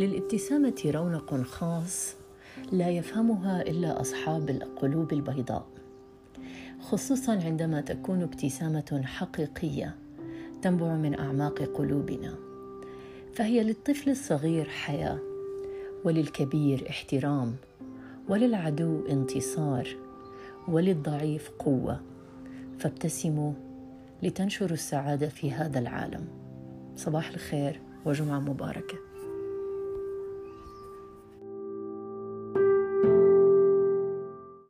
للابتسامة رونق خاص لا يفهمها إلا أصحاب القلوب البيضاء. خصوصا عندما تكون ابتسامة حقيقية تنبع من أعماق قلوبنا. فهي للطفل الصغير حياة وللكبير احترام وللعدو انتصار وللضعيف قوة. فابتسموا لتنشروا السعادة في هذا العالم. صباح الخير وجمعة مباركة.